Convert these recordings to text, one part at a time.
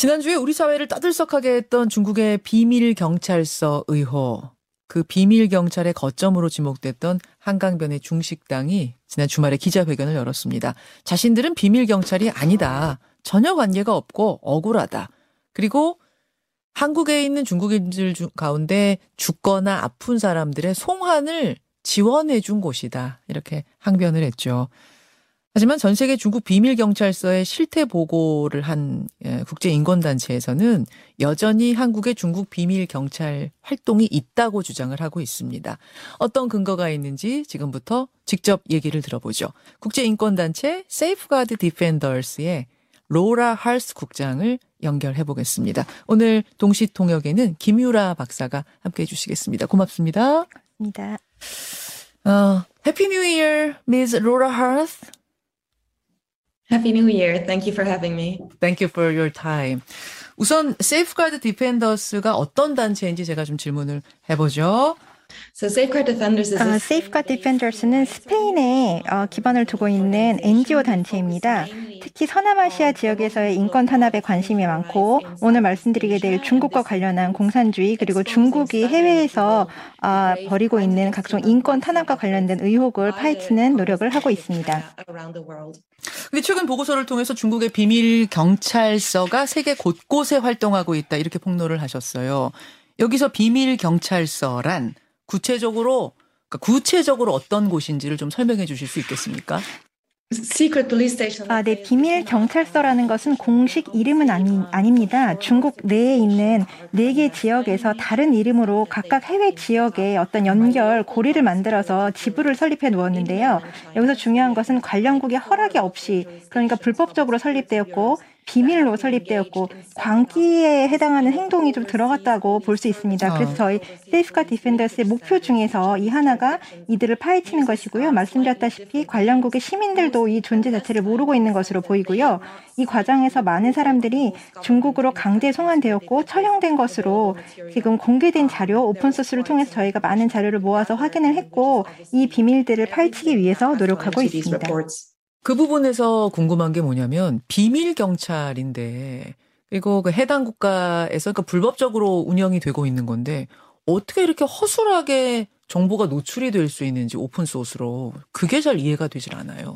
지난주에 우리 사회를 따들썩하게 했던 중국의 비밀 경찰서 의혹. 그 비밀 경찰의 거점으로 지목됐던 한강변의 중식당이 지난 주말에 기자회견을 열었습니다. 자신들은 비밀 경찰이 아니다. 전혀 관계가 없고 억울하다. 그리고 한국에 있는 중국인들 가운데 죽거나 아픈 사람들의 송환을 지원해 준 곳이다. 이렇게 항변을 했죠. 하지만 전 세계 중국 비밀 경찰서의 실태 보고를 한 예, 국제 인권 단체에서는 여전히 한국의 중국 비밀 경찰 활동이 있다고 주장을 하고 있습니다. 어떤 근거가 있는지 지금부터 직접 얘기를 들어보죠. 국제 인권 단체 Safeguard Defenders의 로라 하스 국장을 연결해 보겠습니다. 오늘 동시 통역에는 김유라 박사가 함께 해 주시겠습니다. 고맙습니다. 고맙습니다. 어, Happy New Year, Miss Laura Harth. Happy New Year. Thank you for having me. Thank you for your time. 우선 Safeguard Defenders가 어떤 단체인지 제가 좀 질문을 해보죠. So Safeguard Defenders is 어, a Safeguard Defenders는 스페인에 어, 기반을 두고 있는 NGO 단체입니다. 특히 서남아시아 지역에서의 인권 탄압에 관심이 많고 오늘 말씀드리게 될 중국과 관련한 공산주의 그리고 중국이 해외에서 어, 벌이고 있는 각종 인권 탄압과 관련된 의혹을 파헤치는 노력을 하고 있습니다. 근데 최근 보고서를 통해서 중국의 비밀 경찰서가 세계 곳곳에 활동하고 있다 이렇게 폭로를 하셨어요. 여기서 비밀 경찰서란 구체적으로 그러니까 구체적으로 어떤 곳인지를 좀 설명해 주실 수 있겠습니까? Secret police station. 아, 네, 비밀 경찰서라는 것은 공식 이름은 아니, 아닙니다. 중국 내에 있는 네 개 지역에서 다른 이름으로 각각 해외 지역에 어떤 연결 고리를 만들어서 지부를 설립해 놓았는데요. 여기서 중요한 것은 관련국의 허락이 없이 그러니까 불법적으로 설립되었고 비밀로 설립되었고 광기에 해당하는 행동이 좀 들어갔다고 볼 수 있습니다. 그래서 저희 세이프가 디펜더스의 목표 중에서 이 하나가 이들을 파헤치는 것이고요. 말씀드렸다시피 관련국의 시민들도 이 존재 자체를 모르고 있는 것으로 보이고요. 이 과정에서 많은 사람들이 중국으로 강제 송환되었고 처형된 것으로 지금 공개된 자료 오픈소스를 통해서 저희가 많은 자료를 모아서 확인을 했고 이 비밀들을 파헤치기 위해서 노력하고 있습니다. 그 부분에서 궁금한 게 뭐냐면 비밀 경찰인데 그리고 그 해당 국가에서 그러니까 불법적으로 운영이 되고 있는 건데 어떻게 이렇게 허술하게 정보가 노출이 될 수 있는지 오픈 소스로 그게 잘 이해가 되질 않아요.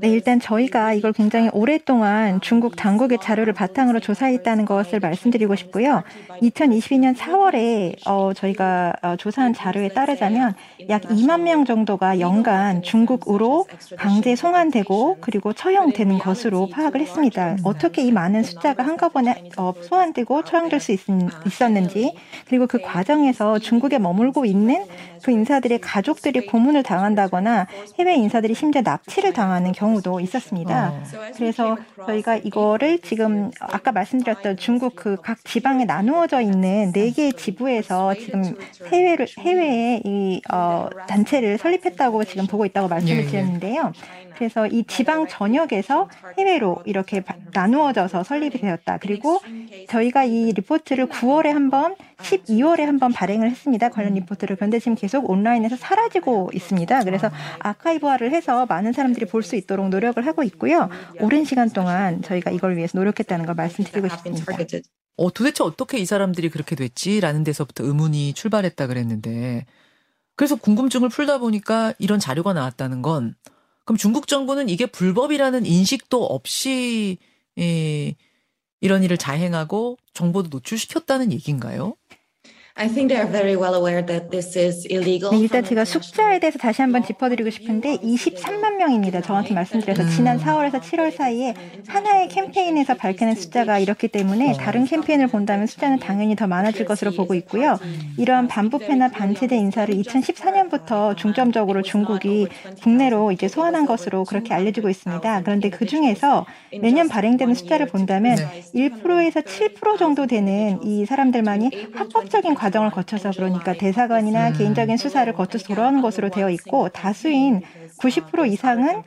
네, 일단 저희가 이걸 굉장히 오랫동안 중국 당국의 자료를 바탕으로 조사했다는 것을 말씀드리고 싶고요. 2022년 4월에 어, 저희가 어, 조사한 자료에 따르자면 약 2만 명 정도가 연간 중국으로 강제 송환되고 그리고 처형되는 것으로 파악을 했습니다. 어떻게 이 많은 숫자가 한꺼번에 어, 소환되고 처형될 수 있, 있었는지 그리고 그 과정에서 중국에 머물고 있는 그 인사들의 가족들이 고문을 당한다거나 해외 인사들이 심지어 납치를 당하는 경우도 있었습니다. 어. 그래서 저희가 이거를 지금 아까 말씀드렸던 중국 그 각 지방에 나누어져 있는 네 개의 지부에서 지금 해외를 해외에 이 어, 단체를 설립했다고 지금 보고 있다고 예, 예. 말씀을 드렸는데요. 그래서 이 지방 전역에서 해외로 이렇게 바- 나누어져서 설립이 되었다. 그리고 저희가 이 리포트를 9월에 한 번, 12월에 한번 발행을 했습니다. 관련 리포트를. 그런데 지금 계속 온라인에서 사라지고 있습니다. 그래서 아카이브화를 해서 많은 사람들이 볼 수 있도록 노력을 하고 있고요. 오랜 시간 동안 저희가 이걸 위해서 노력했다는 걸 말씀드리고 been 싶습니다. 어, 도대체 어떻게 이 사람들이 그렇게 됐지라는 데서부터 의문이 출발했다 그랬는데 그래서 궁금증을 풀다 보니까 이런 자료가 나왔다는 건 그럼 중국 정부는 이게 불법이라는 인식도 없이 이, 이런 일을 자행하고 정보도 노출시켰다는 얘기인가요? I think they are very well aware that this is illegal. 네, 일단 제가 숫자에 대해서 다시 한번 짚어드리고 싶은데 23만 명입니다. 정확히 말씀드려서 지난 4월에서 7월 사이에 하나의 캠페인에서 밝히는 숫자가 이렇기 때문에 다른 캠페인을 본다면 숫자는 당연히 더 많아질 것으로 보고 있고요. 이러한 반부패나 반체제 인사를 2014년부터 중점적으로 중국이 국내로 이제 소환한 것으로 그렇게 알려지고 있습니다. 그런데 그 중에서 매년 발행되는 숫자를 본다면 1%에서 7% 정도 되는 이 사람들만이 합법적인 과정을 거쳐서 그러니까 대사관이나 개인적인 수사를 거쳐서 돌아오는 것으로 되어 있고 다수인 90% 이상은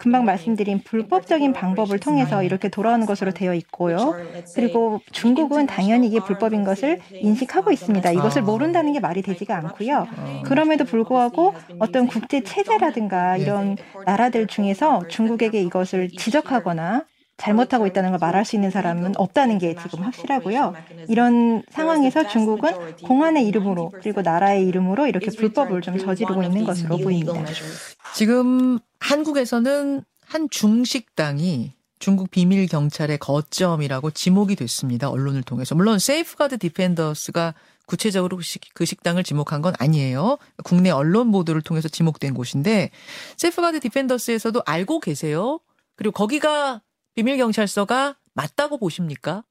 금방 말씀드린 불법적인 방법을 통해서 이렇게 돌아오는 것으로 되어 있고요. 그리고 중국은 당연히 이게 불법인 것을 인식하고 있습니다. 이것을 모른다는 게 말이 되지가 않고요. 그럼에도 불구하고 어떤 국제 체제라든가 이런 나라들 중에서 중국에게 이것을 지적하거나 잘못하고 있다는 걸 말할 수 있는 사람은 없다는 게 지금 확실하고요. 이런 상황에서 중국은 공안의 이름으로 그리고 나라의 이름으로 이렇게 불법을 좀 저지르고 있는 것으로 보입니다. 지금 한국에서는 한 중식당이 중국 비밀 경찰의 거점이라고 지목이 됐습니다. 언론을 통해서. 물론 Safeguard Defenders가 구체적으로 그 식당을 지목한 건 아니에요. 국내 언론 보도를 통해서 지목된 곳인데 세이프가드 디펜더스에서도 알고 계세요. 그리고 거기가 비밀 경찰서가 맞다고 보십니까?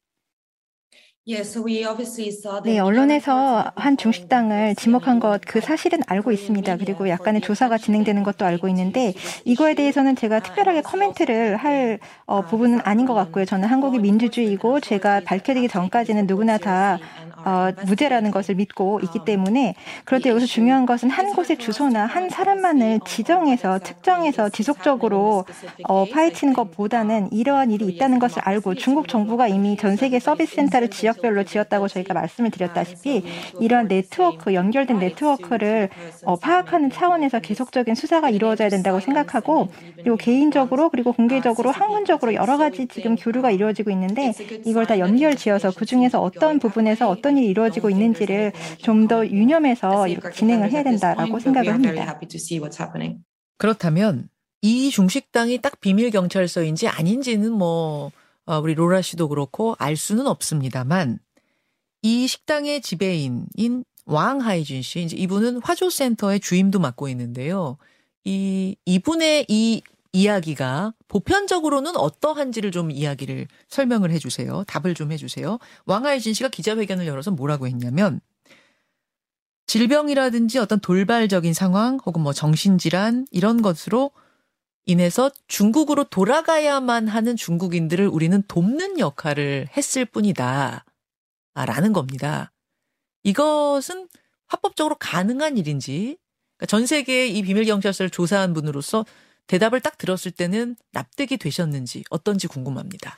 네, 언론에서 한 중식당을 지목한 것 그 사실은 알고 있습니다. 그리고 약간의 조사가 진행되는 것도 알고 있는데 이거에 대해서는 제가 특별하게 코멘트를 할 어, 부분은 아닌 것 같고요. 저는 한국이 민주주의고 제가 밝혀지기 전까지는 누구나 다 어, 무죄라는 것을 믿고 있기 때문에 그런데 여기서 중요한 것은 한 곳의 주소나 한 사람만을 지정해서 특정해서 지속적으로 어, 파헤치는 것보다는 이러한 일이 있다는 것을 알고 중국 정부가 이미 전 세계 서비스 센터를 지역별로 지었다고 저희가 말씀을 드렸다시피 이런 네트워크 연결된 네트워크를 어, 파악하는 차원에서 계속적인 수사가 이루어져야 된다고 생각하고 그리고 개인적으로 그리고 공개적으로 학문적으로 여러 가지 지금 교류가 이루어지고 있는데 이걸 다 연결지어서 그 중에서 어떤 부분에서 어떤 어떤 일이 이루어지고 있는지를 좀 더 유념해서 진행을 해야 된다라고 생각을 합니다. 그렇다면 이 중식당이 딱 비밀 경찰서인지 아닌지는 뭐 어, 우리 로라 씨도 그렇고 알 수는 없습니다만 이 식당의 지배인인 왕 하이준 씨, 이제 이분은 화조 센터의 주임도 맡고 있는데요. 이 이분의 이 이야기가 보편적으로는 어떠한지를 좀 이야기를 설명을 해주세요. 답을 좀 해주세요. 왕하이진 씨가 기자회견을 열어서 뭐라고 했냐면 질병이라든지 어떤 돌발적인 상황 혹은 뭐 정신질환 이런 것으로 인해서 중국으로 돌아가야만 하는 중국인들을 우리는 돕는 역할을 했을 뿐이다. 라는 겁니다. 이것은 합법적으로 가능한 일인지 그러니까 전 세계의 이 비밀경찰서를 조사한 분으로서 대답을 딱 들었을 때는 납득이 되셨는지 어떤지 궁금합니다.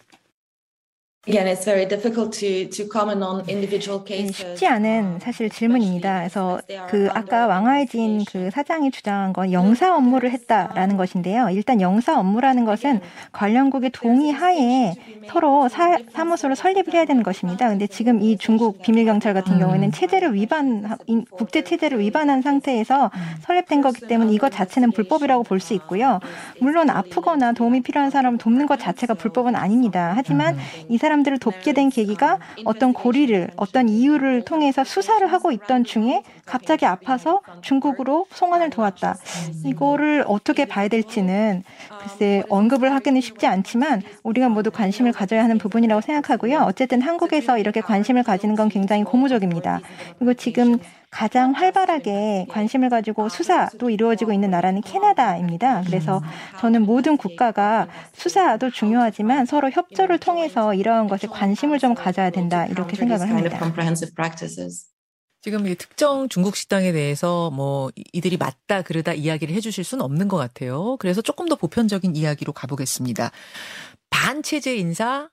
쉽지 않은 사실 질문입니다. 그래서 그 아까 왕하이진 그 사장이 주장한 건 영사 업무를 했다라는 것인데요. 일단 영사 업무라는 것은 관련국의 동의 하에 서로 사, 사무소를 설립을 해야 되는 것입니다. 근데 지금 이 중국 비밀 경찰 같은 경우에는 체제를 위반 국제 체제를 위반한 상태에서 설립된 거기 때문에 이것 자체는 불법이라고 볼 수 있고요. 물론 아프거나 도움이 필요한 사람을 돕는 것 자체가 불법은 아닙니다. 하지만 이 사람 사람들을 돕게 된 계기가 어떤 고리를 어떤 이유를 통해서 수사를 하고 있던 중에 갑자기 아파서 중국으로 송환을 도왔다. 이거를 어떻게 봐야 될지는 글쎄 언급을 하기는 쉽지 않지만 우리가 모두 관심을 가져야 하는 부분이라고 생각하고요. 어쨌든 한국에서 이렇게 관심을 가지는 건 굉장히 고무적입니다. 그리고 지금 가장 활발하게 관심을 가지고 수사도 이루어지고 있는 나라는 캐나다입니다. 그래서 저는 모든 국가가 수사도 중요하지만 서로 협조를 통해서 이러한 것에 관심을 좀 가져야 된다 이렇게 생각을 합니다. 지금 이 특정 중국 식당에 대해서 뭐 이들이 맞다 그러다 이야기를 해주실 수는 없는 것 같아요. 그래서 조금 더 보편적인 이야기로 가보겠습니다. 반체제 인사,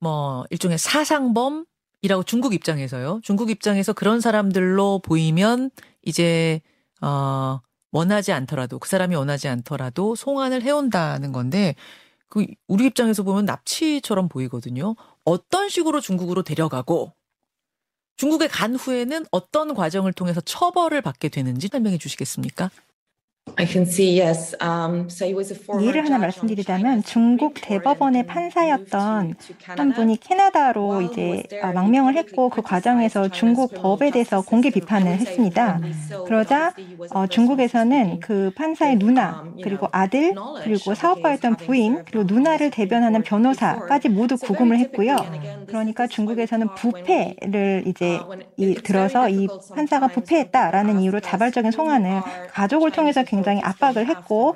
뭐 일종의 사상범 이라고 중국 입장에서요. 중국 입장에서 그런 사람들로 보이면 이제 어 원하지 않더라도 그 사람이 원하지 않더라도 송환을 해온다는 건데 그 우리 입장에서 보면 납치처럼 보이거든요. 어떤 식으로 중국으로 데려가고 중국에 간 후에는 어떤 과정을 통해서 처벌을 받게 되는지 설명해 주시겠습니까? Um, 예를 하나 말씀드리자면 중국 대법원의 판사였던 한 분이 캐나다로 이제 아, 망명을 했고 그 과정에서 중국 법에 대해서 공개 비판을 했습니다. 그러자 어, 중국에서는 그 판사의 누나 그리고 아들 그리고 사업가였던 부인 그리고 누나를 대변하는 변호사까지 모두 구금을 했고요. 그러니까 중국에서는 부패를 이제 이, 들어서 이 판사가 부패했다라는 이유로 자발적인 송환을 가족을 통해서 굉장히 압박을 했고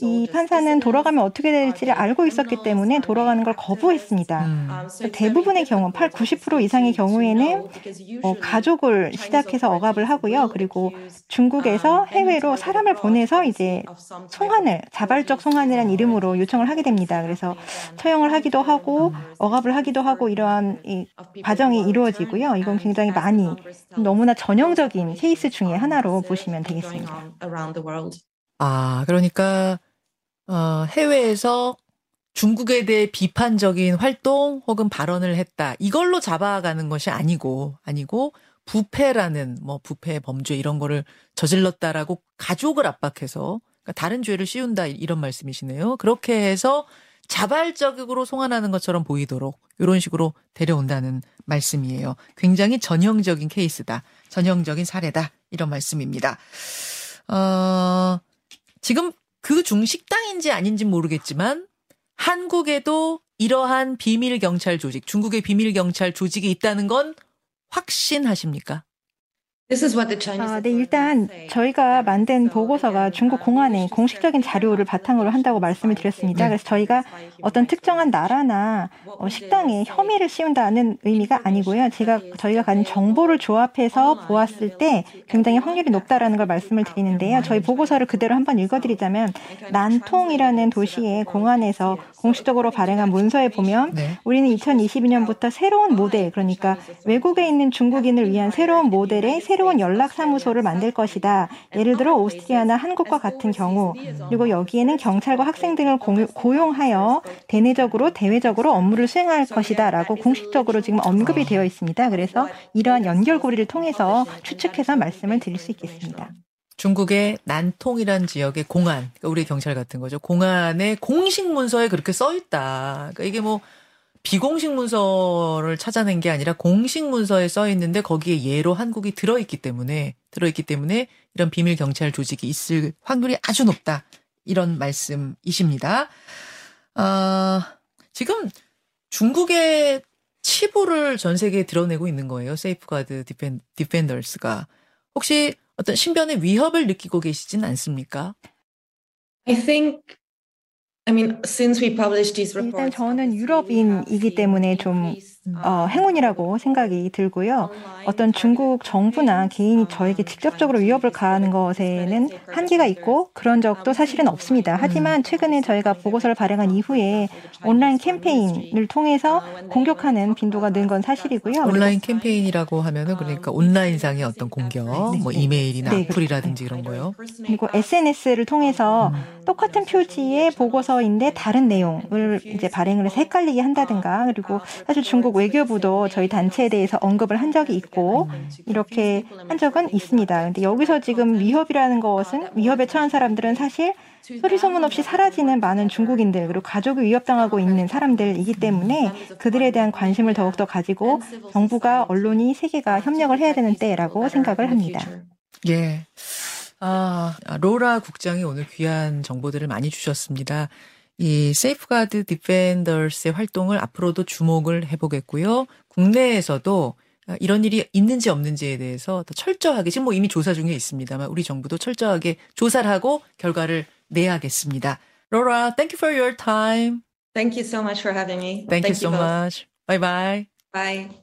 이 판사는 돌아가면 어떻게 될지를 알고 있었기 때문에 돌아가는 걸 거부했습니다. 음. 대부분의 경우 8, 90% 이상의 경우에는 어, 가족을 시작해서 억압을 하고요. 그리고 중국에서 해외로 사람을 보내서 이제 송환을 자발적 송환이라는 이름으로 요청을 하게 됩니다. 그래서 처형을 하기도 하고 억압을 하기도 하고 이러한 이 과정이 이루어지고요. 이건 굉장히 많이 너무나 전형적인 케이스 중에 하나로 보시면 되겠습니다. 아, 그러니까 어, 해외에서 중국에 대해 비판적인 활동 혹은 발언을 했다. 이걸로 잡아가는 것이 아니고, 아니고, 부패라는, 뭐, 부패, 범죄 이런 거를 저질렀다라고 가족을 압박해서, 그러니까 다른 죄를 씌운다, 이런 말씀이시네요. 그렇게 해서 자발적으로 송환하는 것처럼 보이도록, 이런 식으로 데려온다는 말씀이에요. 굉장히 전형적인 케이스다. 전형적인 사례다. 이런 말씀입니다. 어, 지금 그 중식당인지 아닌지 모르겠지만, 한국에도 이러한 비밀 경찰 조직, 중국의 비밀 경찰 조직이 있다는 건 확신하십니까? 아, 네, 일단 저희가 만든 보고서가 중국 공안의 공식적인 자료를 바탕으로 한다고 말씀을 드렸습니다. 그래서 저희가 어떤 특정한 나라나 어, 식당에 혐의를 씌운다는 의미가 아니고요. 제가 저희가 가진 정보를 조합해서 보았을 때 굉장히 확률이 높다라는 걸 말씀을 드리는데요. 저희 보고서를 그대로 한번 읽어드리자면 난통이라는 도시의 공안에서 공식적으로 발행한 문서에 보면 네. 우리는 2022년부터 새로운 모델, 그러니까 외국에 있는 중국인을 위한 새로운 모델의 새로운 연락사무소를 만들 것이다. 예를 들어 오스트리아나 한국과 같은 경우, 그리고 여기에는 경찰과 학생 등을 고용하여 대내적으로 대외적으로 업무를 수행할 것이다라고 공식적으로 지금 언급이 되어 있습니다. 그래서 이러한 연결고리를 통해서 추측해서 말씀을 드릴 수 있겠습니다. 중국의 난통이란 지역의 공안, 우리 경찰 같은 거죠. 공안의 공식 문서에 그렇게 써 있다. 그러니까 이게 뭐 비공식 문서를 찾아낸 게 아니라 공식 문서에 써 있는데 거기에 예로 한국이 들어 있기 때문에 들어 있기 때문에 이런 비밀 경찰 조직이 있을 확률이 아주 높다. 이런 말씀이십니다. 아, 지금 중국의 치부를 전 세계에 드러내고 있는 거예요. 세이프가드 디펜, 디펜더스가. 혹시 어떤 신변의 위협을 느끼고 계시진 않습니까? I think, 일단 reports. 저는 유럽인이기 때문에 좀 어, 행운이라고 생각이 들고요. 어떤 중국 정부나 개인이 저에게 직접적으로 위협을 가하는 것에는 한계가 있고 그런 적도 사실은 없습니다. 하지만 최근에 저희가 보고서를 발행한 이후에 온라인 캠페인을 통해서 공격하는 빈도가 는 건 사실이고요. 온라인 캠페인이라고 하면은 그러니까 온라인상의 어떤 공격, 뭐 이메일이나 네, 악플이라든지 이런 거요. 그리고 SNS를 통해서 똑같은 표지의 보고서인데 다른 내용을 이제 발행을 해서 헷갈리게 한다든가 그리고 사실 중국 외교부도 저희 단체에 대해서 언급을 한 적이 있고 이렇게 한 적은 있습니다. 근데 여기서 지금 위협이라는 것은 위협에 처한 사람들은 사실 소리 소문 없이 사라지는 많은 중국인들 그리고 가족이 위협당하고 있는 사람들이기 때문에 그들에 대한 관심을 더욱더 가지고 정부가 언론이 세계가 협력을 해야 되는 때라고 생각을 합니다. 예. 아, 로라 국장이 오늘 귀한 정보들을 많이 주셨습니다. 이 세이프가드 디펜더스의 활동을 앞으로도 주목을 해보겠고요. 국내에서도 이런 일이 있는지 없는지에 대해서 더 철저하게 지금 뭐 이미 조사 중에 있습니다만 우리 정부도 철저하게 조사를 하고 결과를 내야겠습니다. 로라, thank you for your time. Thank you so much for having me. Thank you both so much. Bye bye. Bye.